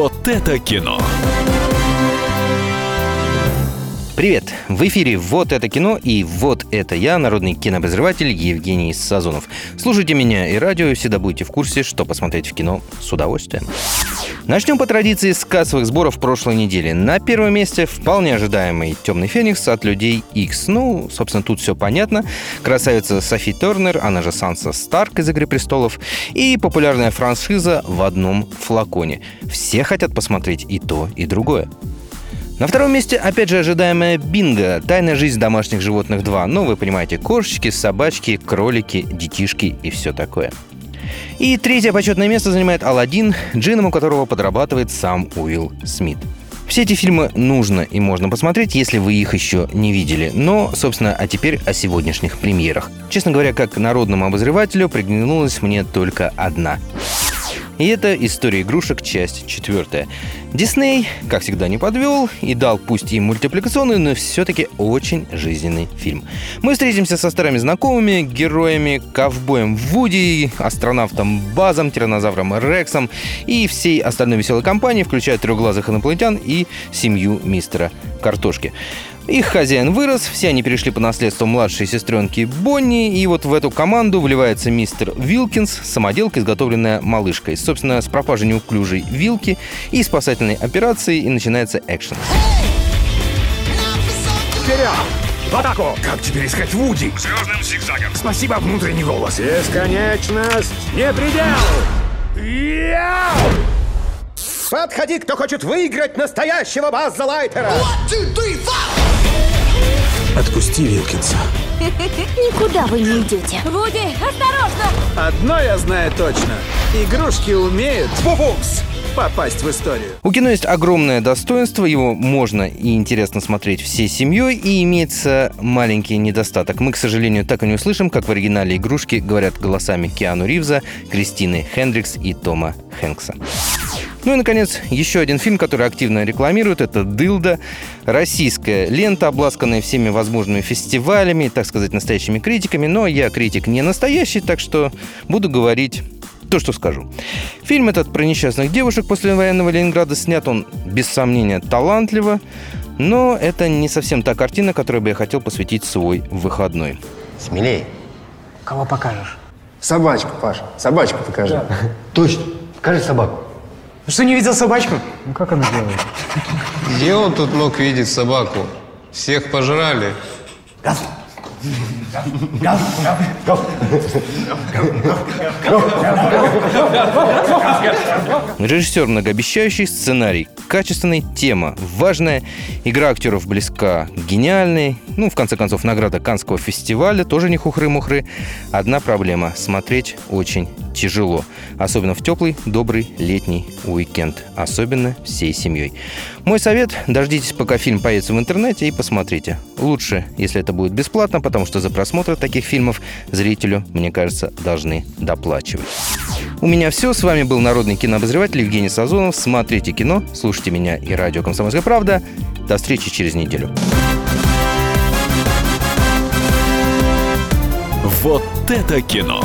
Вот это кино. Привет! В эфире «Вот это кино» и «Вот это я», народный кинообозреватель Евгений Сазонов. Слушайте меня и радио, всегда будете в курсе, что посмотреть в кино с удовольствием. Начнем по традиции с кассовых сборов прошлой недели. На первом месте вполне ожидаемый «Темный феникс» от «Людей X. Ну, собственно, тут все понятно. Красавица Софи Тернер, она же Санса Старк из «Игры престолов» и популярная франшиза в одном флаконе. Все хотят посмотреть и то, и другое. На втором месте, опять же, ожидаемая бинго. Тайная жизнь домашних животных 2. Ну, вы понимаете, кошечки, собачки, кролики, детишки и все такое. И третье почетное место занимает Алладин, джином у которого подрабатывает сам Уилл Смит. Все эти фильмы нужно и можно посмотреть, если вы их еще не видели. Но, собственно, а теперь о сегодняшних премьерах. Честно говоря, как народному обозревателю приглянулась мне только одна. И это «История игрушек», часть четвертая. Дисней, как всегда, не подвел и дал пусть и мультипликационный, но все-таки очень жизненный фильм. Мы встретимся со старыми знакомыми, героями, ковбоем Вуди, астронавтом Базом, тиранозавром Рексом и всей остальной веселой компанией, включая трехглазых инопланетян и семью мистера Картошки. Их хозяин вырос, все они перешли по наследству младшей сестренки Бонни, и вот в эту команду вливается мистер Вилкинс, самоделка, изготовленная малышкой. Собственно, с пропажей неуклюжей вилки и спасательной операцией и начинается экшен. Вперед! В атаку! Как теперь искать Вуди? Звездным зигзагом. Спасибо, внутренний голос. Бесконечность не предел! Я! Подходи, кто хочет выиграть настоящего Базза Лайтера! Отпусти Вилкинса. Никуда вы не идете. Вуди, осторожно! Одно я знаю точно. Игрушки умеют Бубукс! Попасть в историю. У кино есть огромное достоинство, его можно и интересно смотреть всей семьей, и имеется маленький недостаток. Мы, к сожалению, так и не услышим, как в оригинале игрушки говорят голосами Киану Ривза, Кристины Хендрикс и Тома Хэнкса. Ну и, наконец, еще один фильм, который активно рекламируют, это «Дылда». Российская лента, обласканная всеми возможными фестивалями, так сказать, настоящими критиками. Но я критик не настоящий, так что буду говорить то, что скажу. Фильм этот про несчастных девушек после военного Ленинграда снят он, без сомнения, талантливо, но это не совсем та картина, которой бы я хотел посвятить свой выходной. Смелее. Кого покажешь? Собачку, Паша. Собачку покажи. Точно. Покажи собаку. Ну что, не видел собачку? Ну как она делает? Где он тут мог видеть собаку? Всех пожрали. Режиссер многообещающий, сценарий качественный, тема важная, игра актеров близка гениальной, ну, в конце концов, награда Канского фестиваля тоже не хухры-мухры. Одна проблема – смотреть очень тяжело, особенно в теплый, добрый летний уикенд, особенно всей семьей. Мой совет – дождитесь, пока фильм появится в интернете и посмотрите. Лучше, если это будет бесплатно, потому что за просмотр таких фильмов зрителю, мне кажется, должны доплачивать. У меня все. С вами был народный кинообозреватель Евгений Сазонов. Смотрите кино, слушайте меня и радио «Комсомольская правда». До встречи через неделю. Вот это кино.